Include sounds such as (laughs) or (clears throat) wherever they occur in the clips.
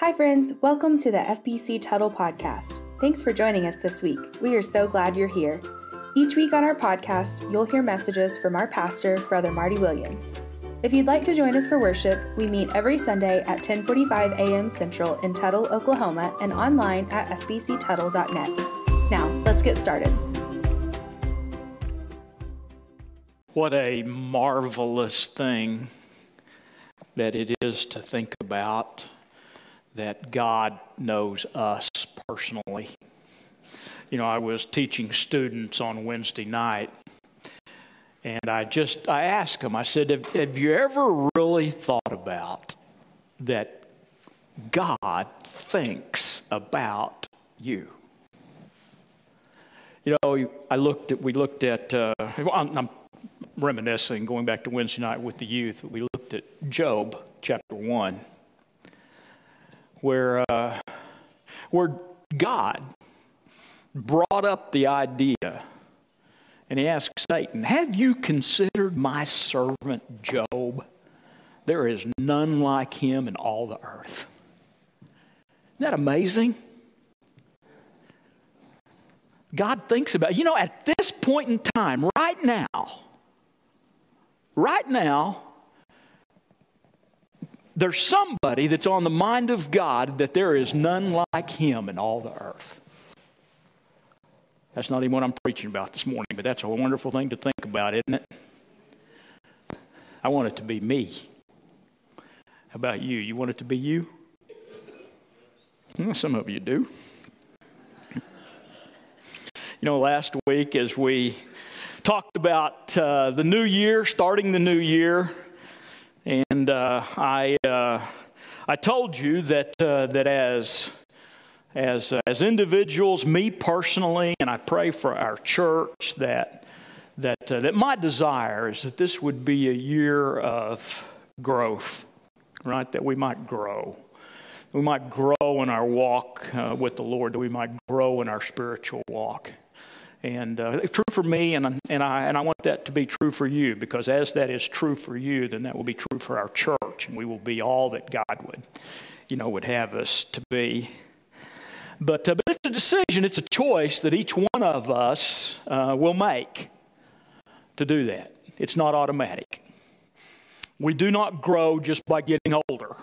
Hi, friends. Welcome to the FBC Tuttle Podcast. Thanks for joining us this week. We are so glad you're here. Each week on our podcast, you'll hear messages from our pastor, Brother Marty Williams. If you'd like to join us for worship, we meet every Sunday at 10:45 a.m. Central in Tuttle, Oklahoma, and online at fbctuttle.net. Now, let's get started. What a marvelous thing that it is to think about that God knows us personally. You know, I was teaching students on Wednesday night, and I just I asked them. I said, "Have, have you ever really thought about that God thinks about you?" You know, I looked at we looked at. Uh, I'm, I'm reminiscing, going back to Wednesday night with the youth. We looked at Job chapter one where, uh, where God brought up the idea and he asked Satan, Have you considered my servant Job? There is none like him in all the earth. Isn't that amazing? God thinks about, you know, at this point in time, right now, right now, there's somebody that's on the mind of God that there is none like him in all the earth. That's not even what I'm preaching about this morning, but that's a wonderful thing to think about, isn't it? I want it to be me. How about you? You want it to be you? Some of you do. You know, last week as we talked about uh, the new year, starting the new year, and uh, I, uh, I told you that, uh, that as, as, as individuals, me personally, and I pray for our church, that, that, uh, that my desire is that this would be a year of growth, right? That we might grow. We might grow in our walk uh, with the Lord, that we might grow in our spiritual walk. And uh, true for me, and, and, I, and I want that to be true for you, because as that is true for you, then that will be true for our church, and we will be all that God would, you know, would have us to be. But, uh, but it's a decision, it's a choice that each one of us uh, will make to do that. It's not automatic. We do not grow just by getting older.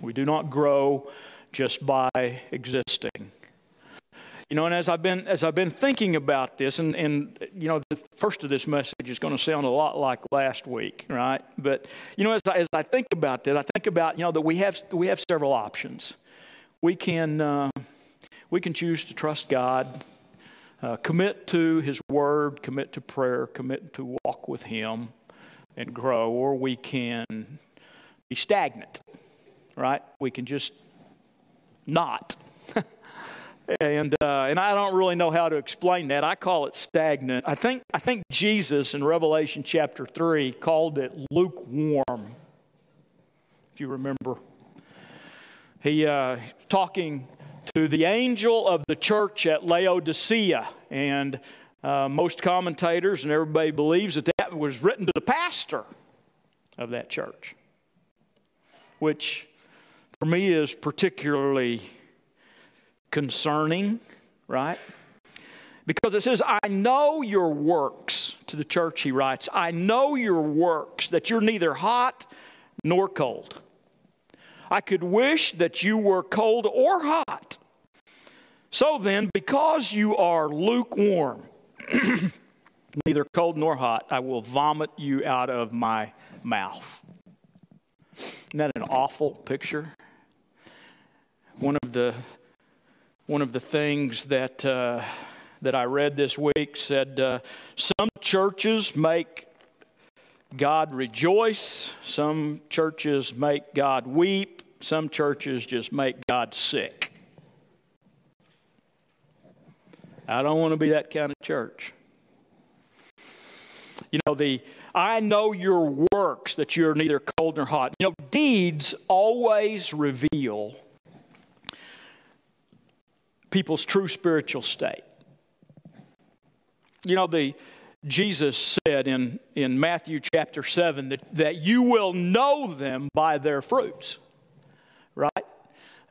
We do not grow just by existing. You know, and as I've been as I've been thinking about this, and, and you know, the first of this message is going to sound a lot like last week, right? But you know, as I, as I think about that, I think about you know that we have we have several options. We can uh, we can choose to trust God, uh, commit to His Word, commit to prayer, commit to walk with Him, and grow, or we can be stagnant, right? We can just not and uh, and I don't really know how to explain that. I call it stagnant. I think I think Jesus in Revelation chapter three called it lukewarm. If you remember, he uh, talking to the angel of the church at Laodicea, and uh, most commentators and everybody believes that that was written to the pastor of that church, which for me is particularly concerning, right? Because it says, I know your works, to the church he writes, I know your works, that you're neither hot nor cold. I could wish that you were cold or hot. So then, because you are lukewarm, (clears throat) neither cold nor hot, I will vomit you out of my mouth. Isn't that an awful picture? One of the one of the things that, uh, that I read this week said uh, some churches make God rejoice, some churches make God weep, some churches just make God sick. I don't want to be that kind of church. You know, the I know your works that you're neither cold nor hot. You know, deeds always reveal people's true spiritual state. You know, the Jesus said in, in Matthew chapter 7 that, that you will know them by their fruits, right?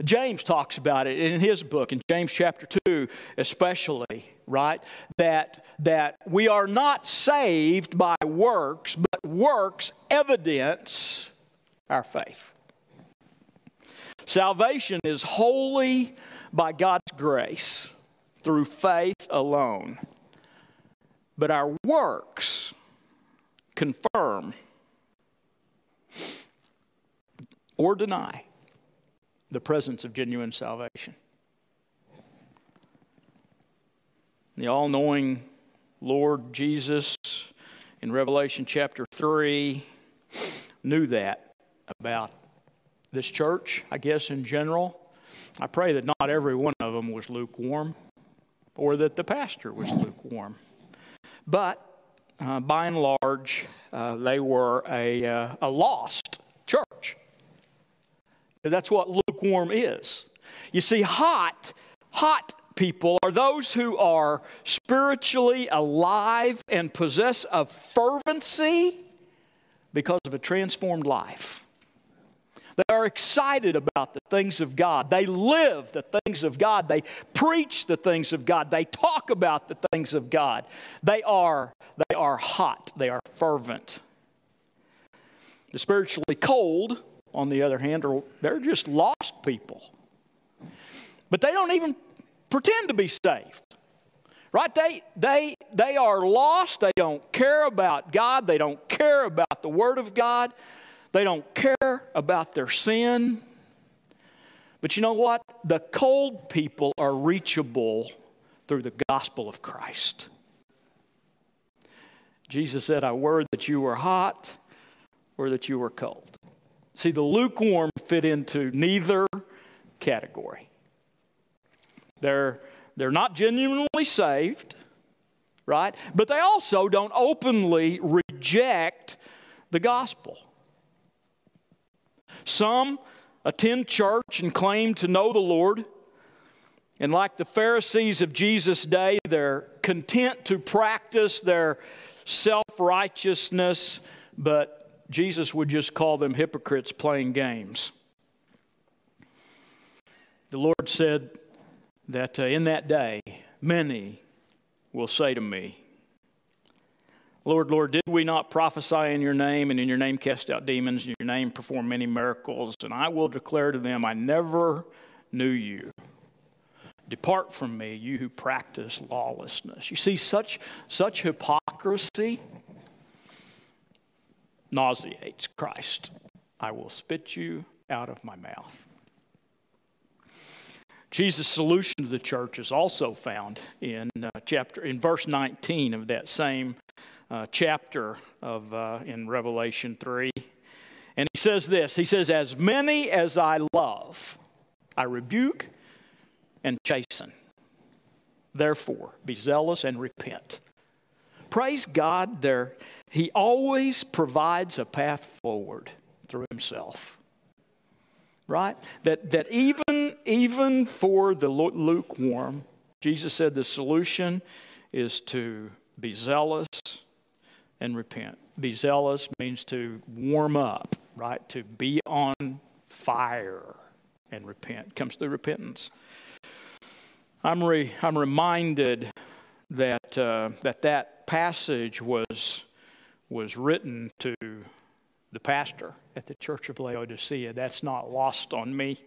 James talks about it in his book, in James chapter 2, especially, right? That, that we are not saved by works, but works evidence our faith. Salvation is wholly by God's grace through faith alone. But our works confirm or deny the presence of genuine salvation. The all knowing Lord Jesus in Revelation chapter 3 knew that about this church, I guess, in general. I pray that not every one of them was lukewarm or that the pastor was lukewarm. But uh, by and large, uh, they were a, uh, a lost church. That's what lukewarm is. You see, hot, hot people are those who are spiritually alive and possess a fervency because of a transformed life. They are excited about the things of God. They live the things of God. They preach the things of God. They talk about the things of God. They are, they are hot. They are fervent. The spiritually cold on the other hand, are they're just lost people. But they don't even pretend to be saved. Right? They, they, they are lost. They don't care about God. They don't care about the Word of God. They don't care about their sin. But you know what? The cold people are reachable through the gospel of Christ. Jesus said, I word that you were hot or that you were cold. See, the lukewarm fit into neither category. They're, they're not genuinely saved, right? But they also don't openly reject the gospel. Some attend church and claim to know the Lord. And like the Pharisees of Jesus' day, they're content to practice their self righteousness, but Jesus would just call them hypocrites playing games. The Lord said that uh, in that day, many will say to me, Lord, Lord, did we not prophesy in your name and in your name cast out demons, and in your name perform many miracles? And I will declare to them, I never knew you. Depart from me, you who practice lawlessness. You see, such, such hypocrisy nauseates Christ. I will spit you out of my mouth. Jesus' solution to the church is also found in uh, chapter in verse 19 of that same uh, chapter of uh, in Revelation 3. And he says this, he says as many as I love I rebuke and chasten. Therefore be zealous and repent. Praise God there he always provides a path forward through himself. Right? That, that even, even for the lukewarm, Jesus said the solution is to be zealous and repent. Be zealous means to warm up, right? To be on fire and repent. Comes through repentance. I'm, re, I'm reminded that, uh, that that passage was was written to the pastor at the Church of Laodicea. That's not lost on me.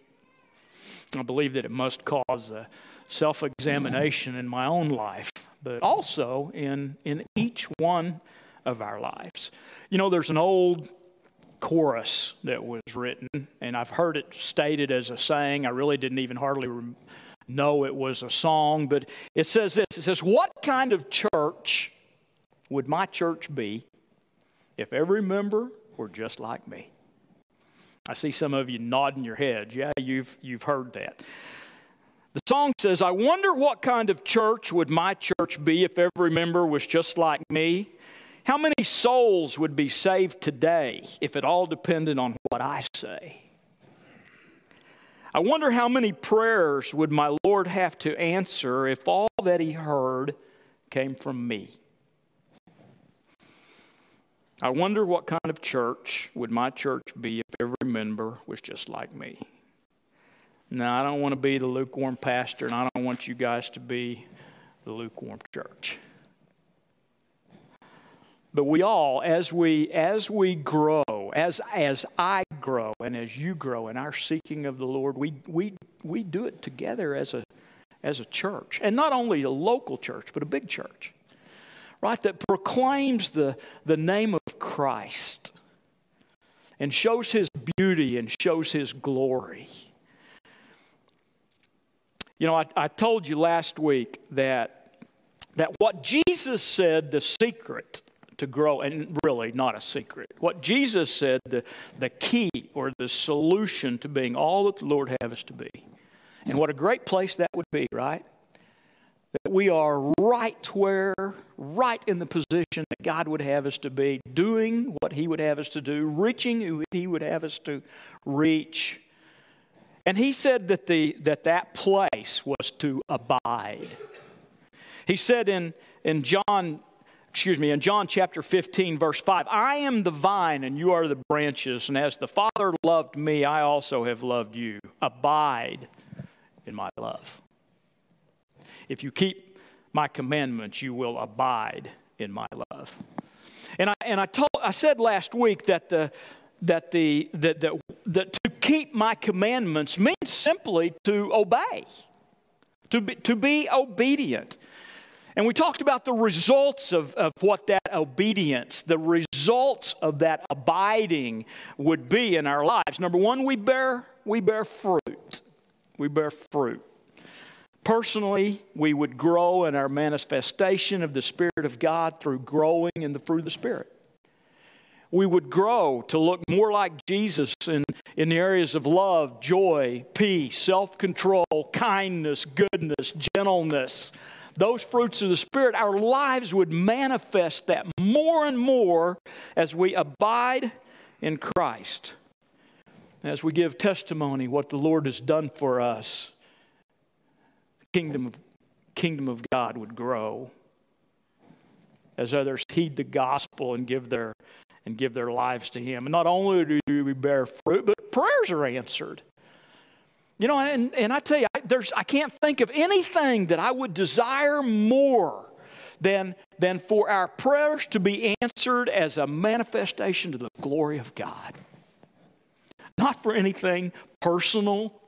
I believe that it must cause a self examination in my own life, but also in, in each one of our lives. You know, there's an old chorus that was written, and I've heard it stated as a saying. I really didn't even hardly know it was a song, but it says this It says, What kind of church would my church be if every member were just like me. I see some of you nodding your heads. Yeah, you've, you've heard that. The song says, I wonder what kind of church would my church be if every member was just like me? How many souls would be saved today if it all depended on what I say? I wonder how many prayers would my Lord have to answer if all that he heard came from me? I wonder what kind of church would my church be if every member was just like me. Now, I don't want to be the lukewarm pastor, and I don't want you guys to be the lukewarm church. But we all, as we as we grow, as as I grow, and as you grow in our seeking of the Lord, we we we do it together as a as a church, and not only a local church, but a big church, right? That proclaims the the name of Christ and shows His beauty and shows His glory. You know, I, I told you last week that, that what Jesus said, the secret to grow, and really not a secret, what Jesus said, the, the key or the solution to being all that the Lord have us to be. And what a great place that would be, right? That we are right where, right in the position that God would have us to be, doing what He would have us to do, reaching who He would have us to reach, and he said that, the, that that place was to abide. He said in, in John, excuse me, in John chapter 15, verse 5, I am the vine and you are the branches, and as the Father loved me, I also have loved you. Abide in my love. If you keep my commandments, you will abide in my love. And I, and I, told, I said last week that the, that, the, that, that, that to keep my commandments means simply to obey, to be, to be obedient. And we talked about the results of, of what that obedience, the results of that abiding would be in our lives. Number one, we bear, we bear fruit. We bear fruit. Personally, we would grow in our manifestation of the Spirit of God through growing in the fruit of the Spirit we would grow to look more like Jesus in, in the areas of love, joy, peace, self control, kindness, goodness, gentleness. Those fruits of the Spirit, our lives would manifest that more and more as we abide in Christ. As we give testimony what the Lord has done for us, kingdom of, kingdom of God would grow. As others heed the gospel and give their and give their lives to Him. And not only do we bear fruit, but prayers are answered. You know, and, and I tell you, I, there's, I can't think of anything that I would desire more than, than for our prayers to be answered as a manifestation to the glory of God. Not for anything personal,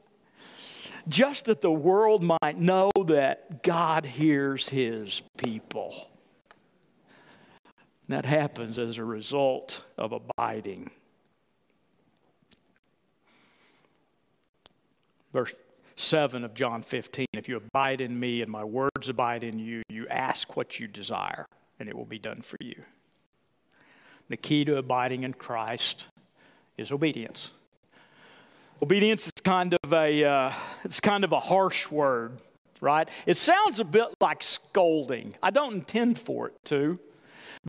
just that the world might know that God hears his people. That happens as a result of abiding. Verse 7 of John 15 If you abide in me and my words abide in you, you ask what you desire, and it will be done for you. The key to abiding in Christ is obedience. Obedience is kind of a uh, it's kind of a harsh word, right? It sounds a bit like scolding. I don't intend for it to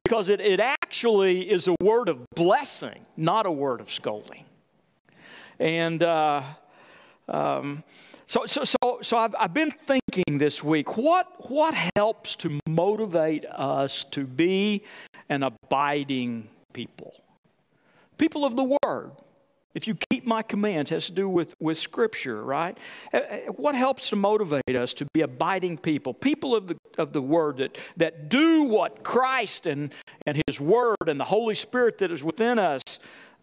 because it, it actually is a word of blessing, not a word of scolding. And uh, um, so, so, so, so I've, I've been thinking this week what, what helps to motivate us to be an abiding people? People of the Word. If you keep my commands, has to do with, with Scripture, right? Uh, uh, what helps to motivate us to be abiding people? People of the, of the Word that, that do what Christ and, and His Word and the Holy Spirit that is within us,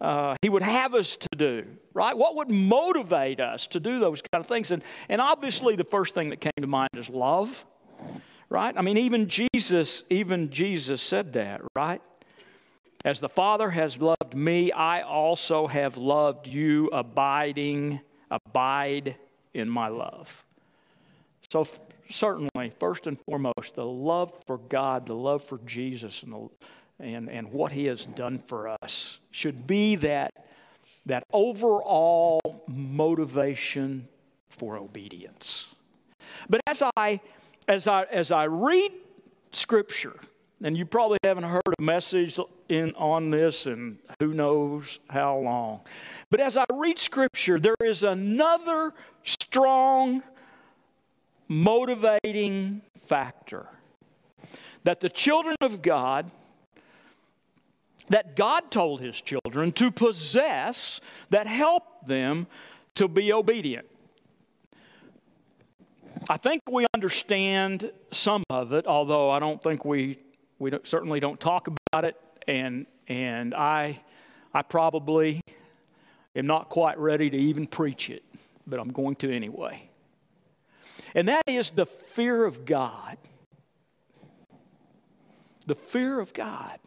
uh, He would have us to do, right? What would motivate us to do those kind of things? And, and obviously, the first thing that came to mind is love, right? I mean, even Jesus, even Jesus said that, right? As the Father has loved me, I also have loved you, abiding, abide in my love. So, f- certainly, first and foremost, the love for God, the love for Jesus, and, the, and, and what He has done for us should be that, that overall motivation for obedience. But as I, as I, as I read Scripture, and you probably haven't heard a message in, on this in who knows how long. But as I read Scripture, there is another strong motivating factor that the children of God, that God told His children to possess, that help them to be obedient. I think we understand some of it, although I don't think we, we don't, certainly don't talk about it. And, and I, I probably am not quite ready to even preach it, but I'm going to anyway. And that is the fear of God. The fear of God.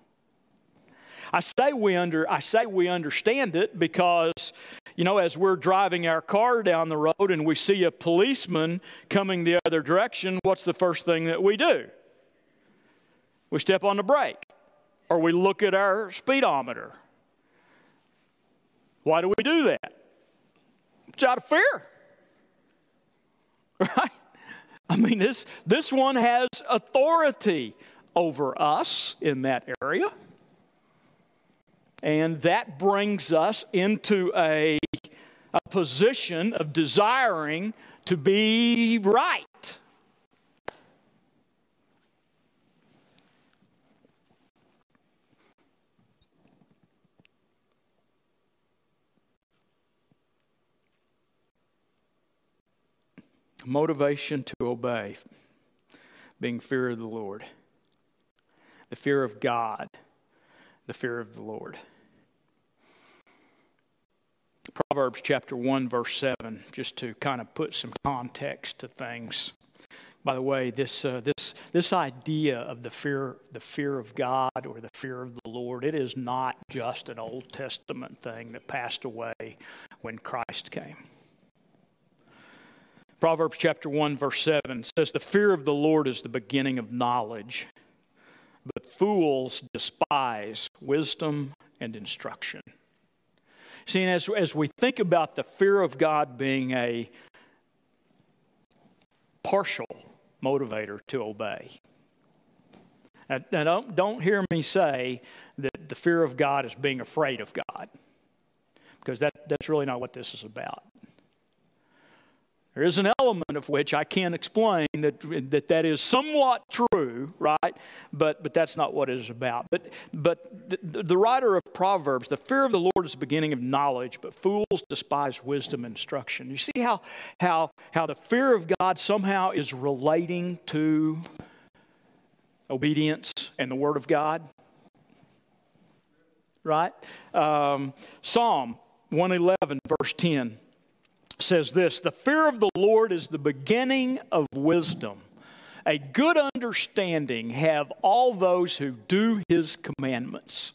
I say we under I say we understand it because you know as we're driving our car down the road and we see a policeman coming the other direction, what's the first thing that we do? We step on the brake or we look at our speedometer. Why do we do that? It's out of fear. (laughs) Right? I mean, this, this one has authority over us in that area. And that brings us into a, a position of desiring to be right. Motivation to obey, being fear of the Lord, the fear of God the fear of the Lord. Proverbs chapter 1, verse 7, just to kind of put some context to things. By the way, this, uh, this, this idea of the fear, the fear of God or the fear of the Lord, it is not just an Old Testament thing that passed away when Christ came. Proverbs chapter 1, verse 7 says, The fear of the Lord is the beginning of knowledge but fools despise wisdom and instruction. See, as, as we think about the fear of God being a partial motivator to obey, now, now don't, don't hear me say that the fear of God is being afraid of God, because that, that's really not what this is about. There is an element of which I can't explain that, that that is somewhat true, right? But, but that's not what it is about. But, but the, the writer of Proverbs, the fear of the Lord is the beginning of knowledge, but fools despise wisdom and instruction. You see how, how, how the fear of God somehow is relating to obedience and the Word of God? Right? Um, Psalm 111, verse 10 says this The fear of the Lord is the beginning of wisdom. A good understanding have all those who do his commandments.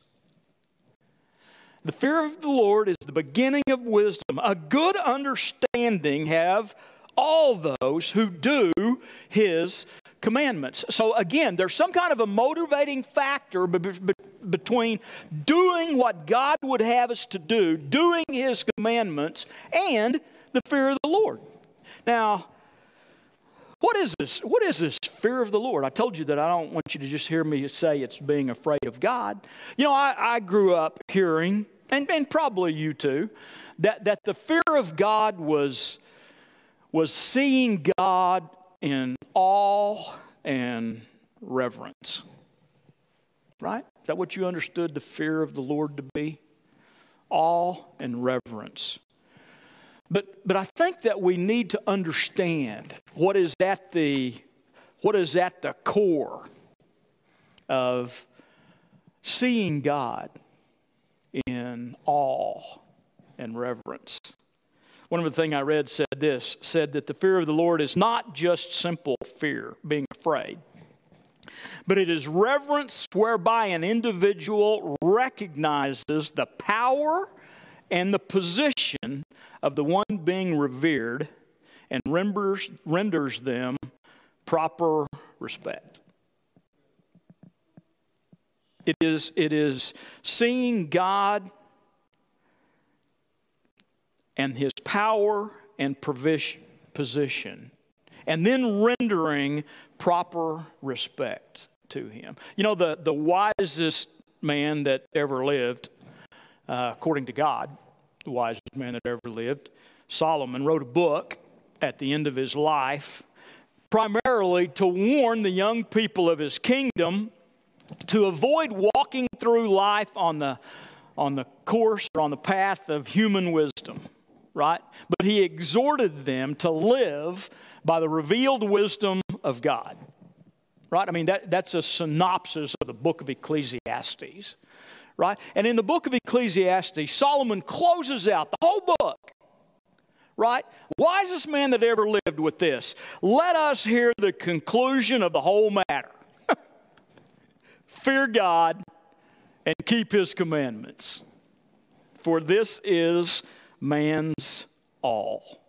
The fear of the Lord is the beginning of wisdom. A good understanding have all those who do his commandments. So, again, there's some kind of a motivating factor between doing what God would have us to do, doing his commandments, and the fear of the Lord. Now, what is this? What is this fear of the Lord? I told you that I don't want you to just hear me say it's being afraid of God. You know, I, I grew up hearing, and, and probably you too, that, that the fear of God was, was seeing God in awe and reverence. Right? Is that what you understood the fear of the Lord to be? Awe and reverence. But, but I think that we need to understand what is at the, what is at the core of seeing God in awe and reverence. One of the things I read said this said that the fear of the Lord is not just simple fear, being afraid, but it is reverence whereby an individual recognizes the power and the position of the one being revered and renders, renders them proper respect. It is, it is seeing God and his power and provision, position, and then rendering proper respect to him. You know, the, the wisest man that ever lived, uh, according to God, the wisest man that ever lived, Solomon, wrote a book at the end of his life, primarily to warn the young people of his kingdom to avoid walking through life on the, on the course or on the path of human wisdom. right? But he exhorted them to live by the revealed wisdom of God, right? I mean, that, that's a synopsis of the book of Ecclesiastes, right? And in the book of Ecclesiastes, Solomon closes out the whole book, right? Wisest man that ever lived with this. Let us hear the conclusion of the whole matter. (laughs) Fear God and keep his commandments, for this is man's all.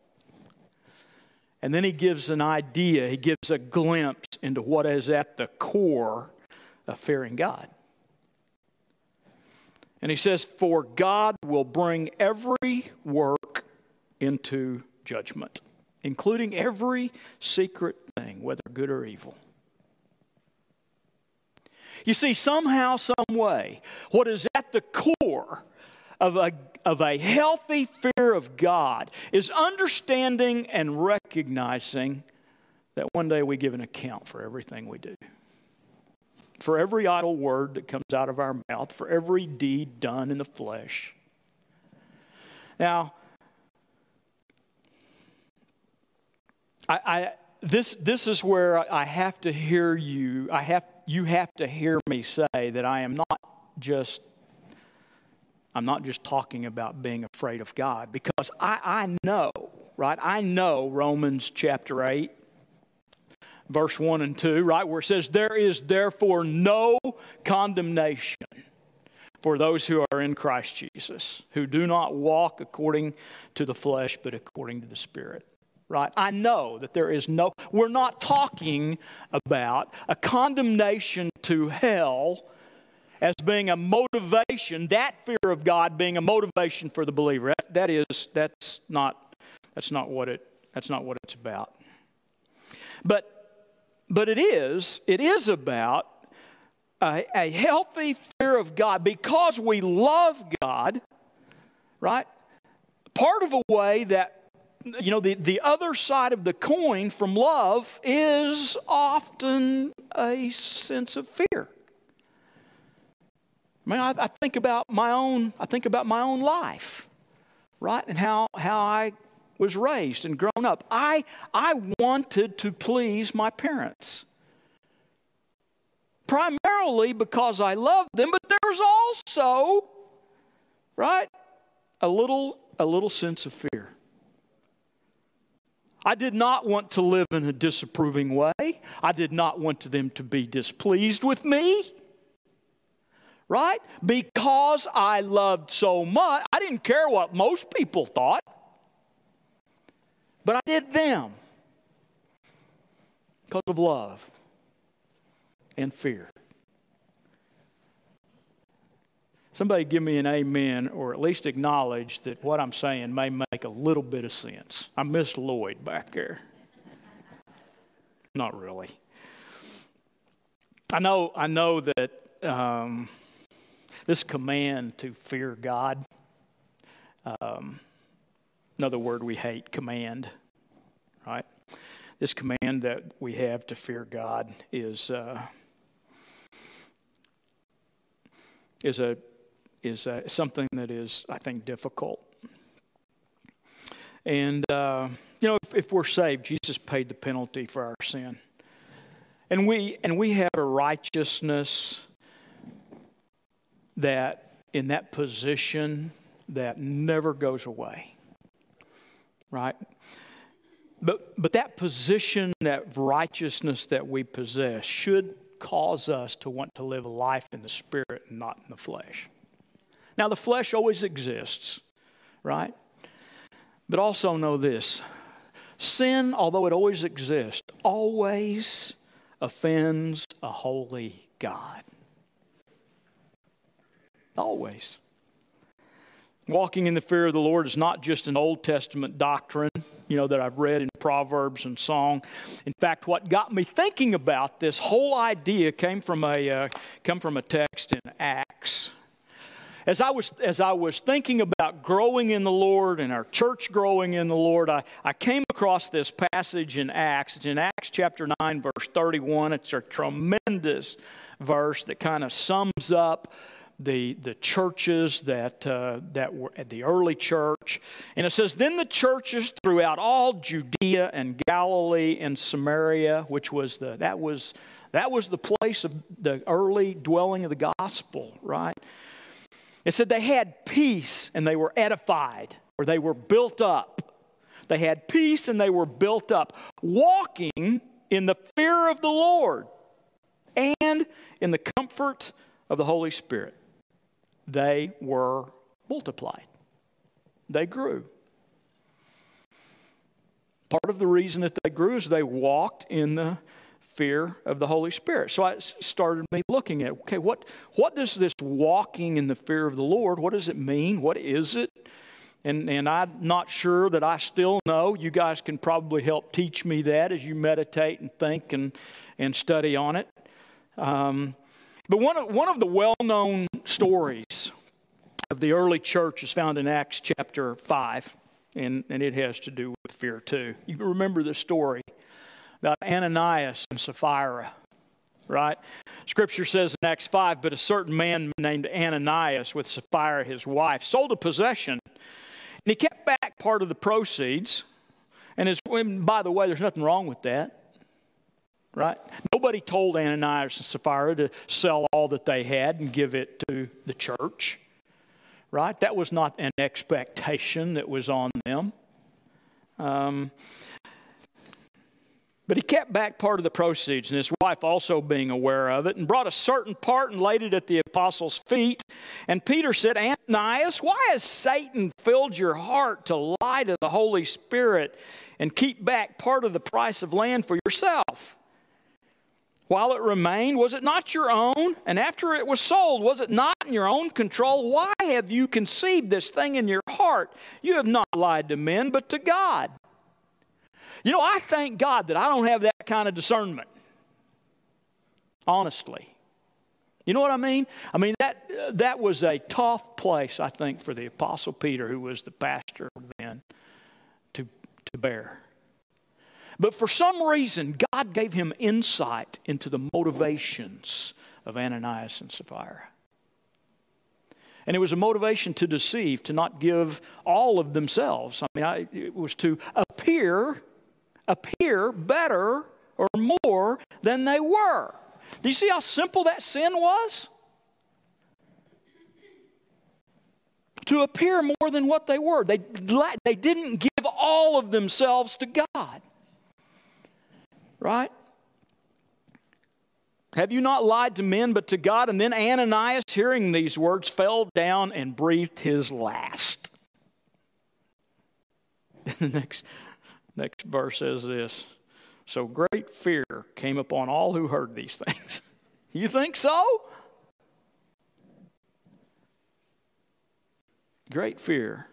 And then he gives an idea, he gives a glimpse into what is at the core of fearing God. And he says, For God will bring every work into judgment, including every secret thing, whether good or evil. You see, somehow, some way, what is at the core of a, of a healthy fear of God is understanding and recognizing that one day we give an account for everything we do. For every idle word that comes out of our mouth, for every deed done in the flesh. Now, I, I this, this is where I have to hear you. I have, you have to hear me say that I am not just I'm not just talking about being afraid of God because I, I know, right? I know Romans chapter 8, verse 1 and 2, right? Where it says, There is therefore no condemnation for those who are in Christ Jesus, who do not walk according to the flesh, but according to the Spirit right? I know that there is no, we're not talking about a condemnation to hell as being a motivation, that fear of God being a motivation for the believer. that, is, that's not, that's not what it, that's not what it's about. But, but it is, it is about a, a healthy fear of God because we love God, right? Part of a way that you know, the, the other side of the coin from love is often a sense of fear. I mean, I, I, think about my own, I think about my own life, right? And how, how I was raised and grown up. I, I wanted to please my parents. Primarily because I loved them, but there was also, right, a little, a little sense of fear. I did not want to live in a disapproving way. I did not want them to be displeased with me right? Because I loved so much, I didn't care what most people thought, but I did them because of love and fear. Somebody give me an amen or at least acknowledge that what I'm saying may make a little bit of sense. I miss Lloyd back there. Not really. I know, I know that um, this command to fear God. Um, another word we hate, command, right? This command that we have to fear God is uh, is a is a, something that is, I think, difficult. And uh, you know, if, if we're saved, Jesus paid the penalty for our sin, and we and we have a righteousness that in that position that never goes away. Right? But, but that position, that righteousness that we possess, should cause us to want to live a life in the spirit and not in the flesh. Now, the flesh always exists, right? But also know this sin, although it always exists, always offends a holy God. Always. Walking in the fear of the Lord is not just an Old Testament doctrine, you know, that I've read in Proverbs and Song. In fact, what got me thinking about this whole idea came from a, uh, come from a text in Acts. As I, was, as I was thinking about growing in the Lord and our church growing in the Lord, I, I came across this passage in Acts. It's in Acts chapter 9, verse 31. It's a tremendous verse that kind of sums up the, the churches that, uh, that were at the early church. And it says, Then the churches throughout all Judea and Galilee and Samaria, which was the, that was, that was the place of the early dwelling of the gospel, right? It said they had peace and they were edified, or they were built up. They had peace and they were built up, walking in the fear of the Lord and in the comfort of the Holy Spirit they were multiplied, they grew. Part of the reason that they grew is they walked in the fear of the Holy Spirit. So I started me looking at okay, what what does this walking in the fear of the Lord? What does it mean? What is it? And and I'm not sure that I still know. You guys can probably help teach me that as you meditate and think and and study on it. Um, but one of, one of the well known stories of the early church is found in Acts chapter 5, and, and it has to do with fear too. You remember the story about Ananias and Sapphira, right? Scripture says in Acts 5 But a certain man named Ananias with Sapphira, his wife, sold a possession, and he kept back part of the proceeds. And, and by the way, there's nothing wrong with that right? Nobody told Ananias and Sapphira to sell all that they had and give it to the church, right? That was not an expectation that was on them. Um, but he kept back part of the proceeds, and his wife also being aware of it, and brought a certain part and laid it at the apostles' feet. And Peter said, Ananias, why has Satan filled your heart to lie to the Holy Spirit and keep back part of the price of land for yourself? While it remained, was it not your own? And after it was sold, was it not in your own control? Why have you conceived this thing in your heart? You have not lied to men, but to God. You know, I thank God that I don't have that kind of discernment. Honestly. You know what I mean? I mean, that, uh, that was a tough place, I think, for the Apostle Peter, who was the pastor then, to, to bear. But for some reason, God gave him insight into the motivations of Ananias and Sapphira. And it was a motivation to deceive, to not give all of themselves. I mean, I, it was to appear, appear better or more than they were. Do you see how simple that sin was? To appear more than what they were. They, they didn't give all of themselves to God. Right? Have you not lied to men but to God? And then Ananias, hearing these words, fell down and breathed his last. (laughs) the next, next verse says this So great fear came upon all who heard these things. (laughs) you think so? Great fear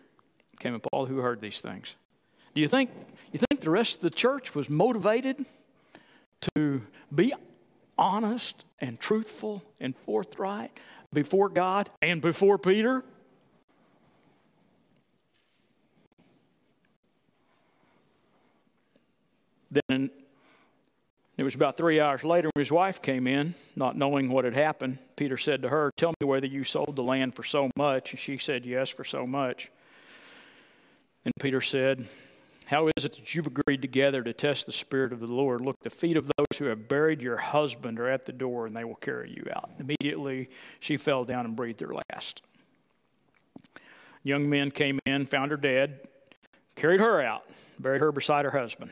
came upon all who heard these things. Do you think, you think the rest of the church was motivated? To be honest and truthful and forthright before God and before Peter? Then it was about three hours later when his wife came in, not knowing what had happened. Peter said to her, Tell me whether you sold the land for so much. And she said, Yes, for so much. And Peter said, how is it that you've agreed together to test the Spirit of the Lord? Look, the feet of those who have buried your husband are at the door, and they will carry you out. Immediately, she fell down and breathed her last. Young men came in, found her dead, carried her out, buried her beside her husband.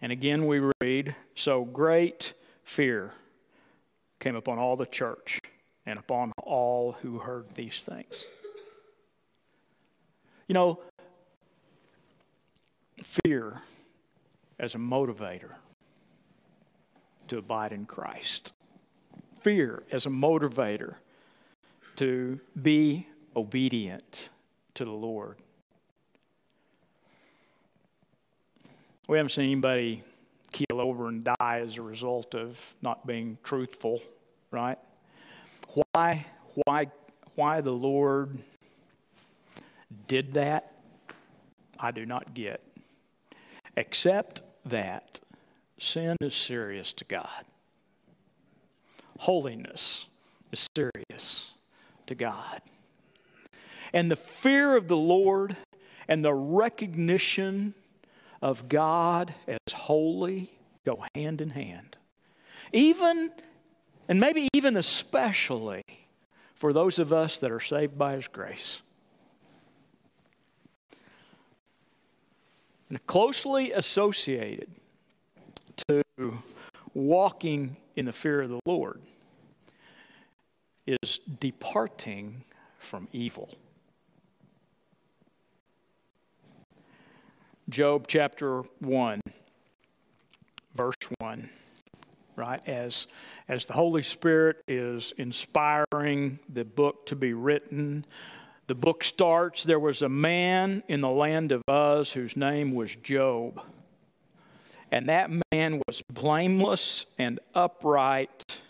And again, we read So great fear came upon all the church and upon all who heard these things. You know, fear as a motivator to abide in Christ. Fear as a motivator to be obedient to the Lord. We haven't seen anybody keel over and die as a result of not being truthful, right? Why, why, why the Lord did that, I do not get except that sin is serious to God. Holiness is serious to God. And the fear of the Lord and the recognition of God as holy go hand in hand. Even, and maybe even especially, for those of us that are saved by His grace. And closely associated to walking in the fear of the Lord is departing from evil. Job chapter 1, verse 1, right? As, as the Holy Spirit is inspiring the book to be written, the book starts there was a man in the land of Uz whose name was Job. And that man was blameless and upright,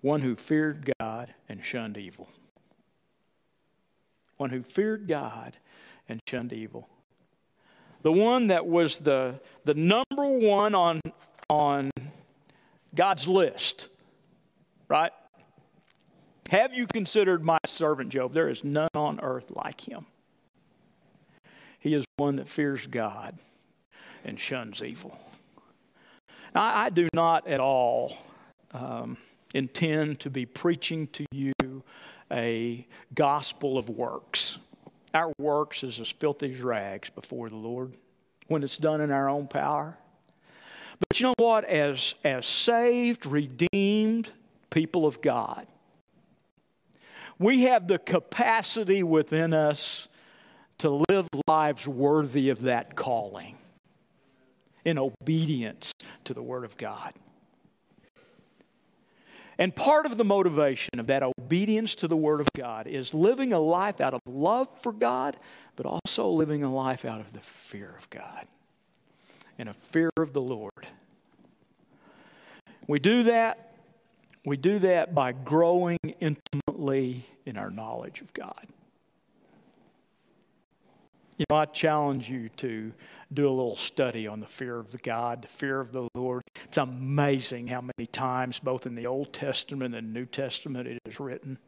one who feared God and shunned evil. One who feared God and shunned evil the one that was the, the number one on, on God's list, right? Have you considered my servant Job? There is none on earth like him. He is one that fears God and shuns evil. Now, I do not at all um, intend to be preaching to you a gospel of works. Our works is as filthy as rags before the Lord when it's done in our own power. But you know what? As, as saved, redeemed people of God, we have the capacity within us to live lives worthy of that calling in obedience to the Word of God. And part of the motivation of that obedience to the Word of God is living a life out of love for God, but also living a life out of the fear of God and a fear of the Lord. We do that. We do that by growing intimately in our knowledge of God. You know, I challenge you to do a little study on the fear of the God, the fear of the Lord. It's amazing how many times, both in the Old Testament and New Testament, it is written.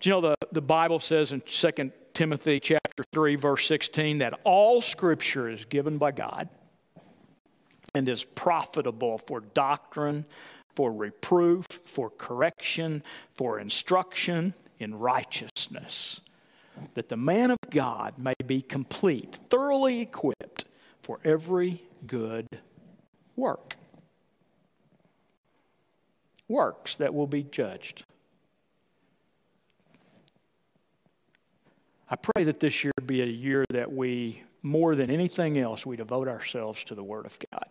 Do you know the, the Bible says in 2 Timothy chapter 3, verse 16, that all scripture is given by God and is profitable for doctrine, for reproof, for correction, for instruction in righteousness that the man of God may be complete, thoroughly equipped for every good work. Works that will be judged. I pray that this year be a year that we, more than anything else, we devote ourselves to the Word of God.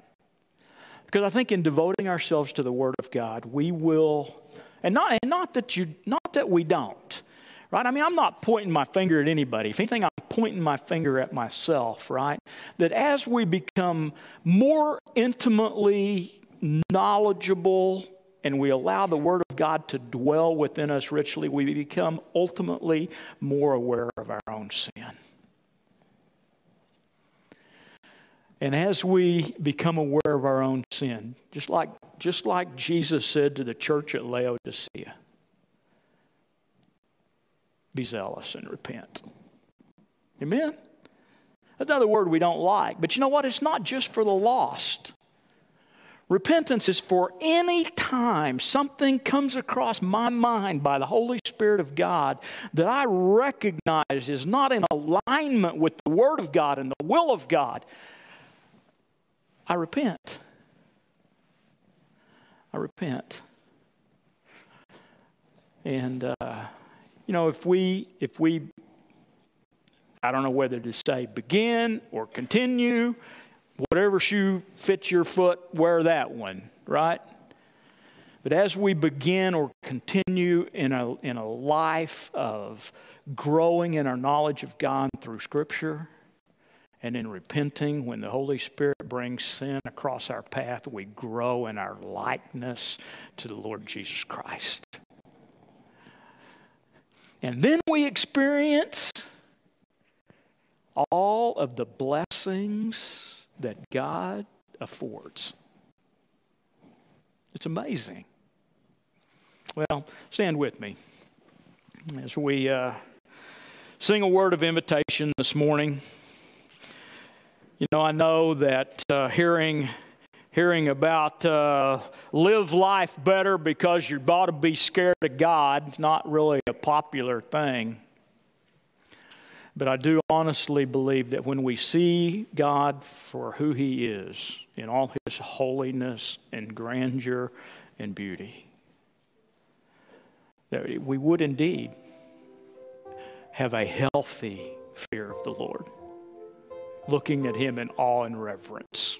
Because I think in devoting ourselves to the Word of God, we will, and not, and not that you, not that we don't, right? I mean, I'm not pointing my finger at anybody. If anything, I'm pointing my finger at myself, right? That as we become more intimately knowledgeable and we allow the Word of God to dwell within us richly, we become ultimately more aware of our own sin. And as we become aware of our own sin, just like, just like Jesus said to the church at Laodicea, be zealous and repent. Amen? Another word we don't like. But you know what? It's not just for the lost. Repentance is for any time something comes across my mind by the Holy Spirit of God that I recognize is not in alignment with the Word of God and the will of God. I repent. I repent. And, uh, you know, if we, if we, I don't know whether to say begin or continue, whatever shoe fits your foot, wear that one, right? But as we begin or continue in a, in a life of growing in our knowledge of God through Scripture and in repenting, when the Holy Spirit brings sin across our path, we grow in our likeness to the Lord Jesus Christ. And then we experience all of the blessings that God affords. It's amazing. Well, stand with me as we uh, sing a word of invitation this morning. You know, I know that uh, hearing hearing about uh, live life better because you're about to be scared of God, not really a popular thing. But I do honestly believe that when we see God for who He is, in all His holiness and grandeur and beauty, that we would indeed have a healthy fear of the Lord, looking at Him in awe and reverence.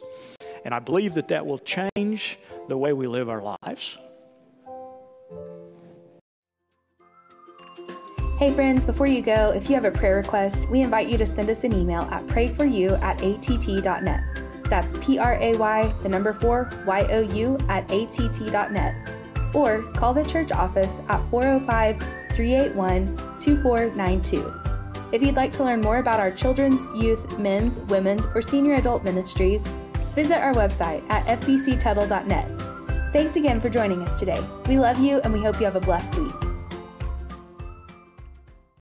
And I believe that that will change the way we live our lives. Hey, friends, before you go, if you have a prayer request, we invite you to send us an email at prayforyou at att.net. That's P R A Y, the number four, Y O U at att.net. Or call the church office at 405 381 2492. If you'd like to learn more about our children's, youth, men's, women's, or senior adult ministries, visit our website at fbctuttle.net. Thanks again for joining us today. We love you and we hope you have a blessed week.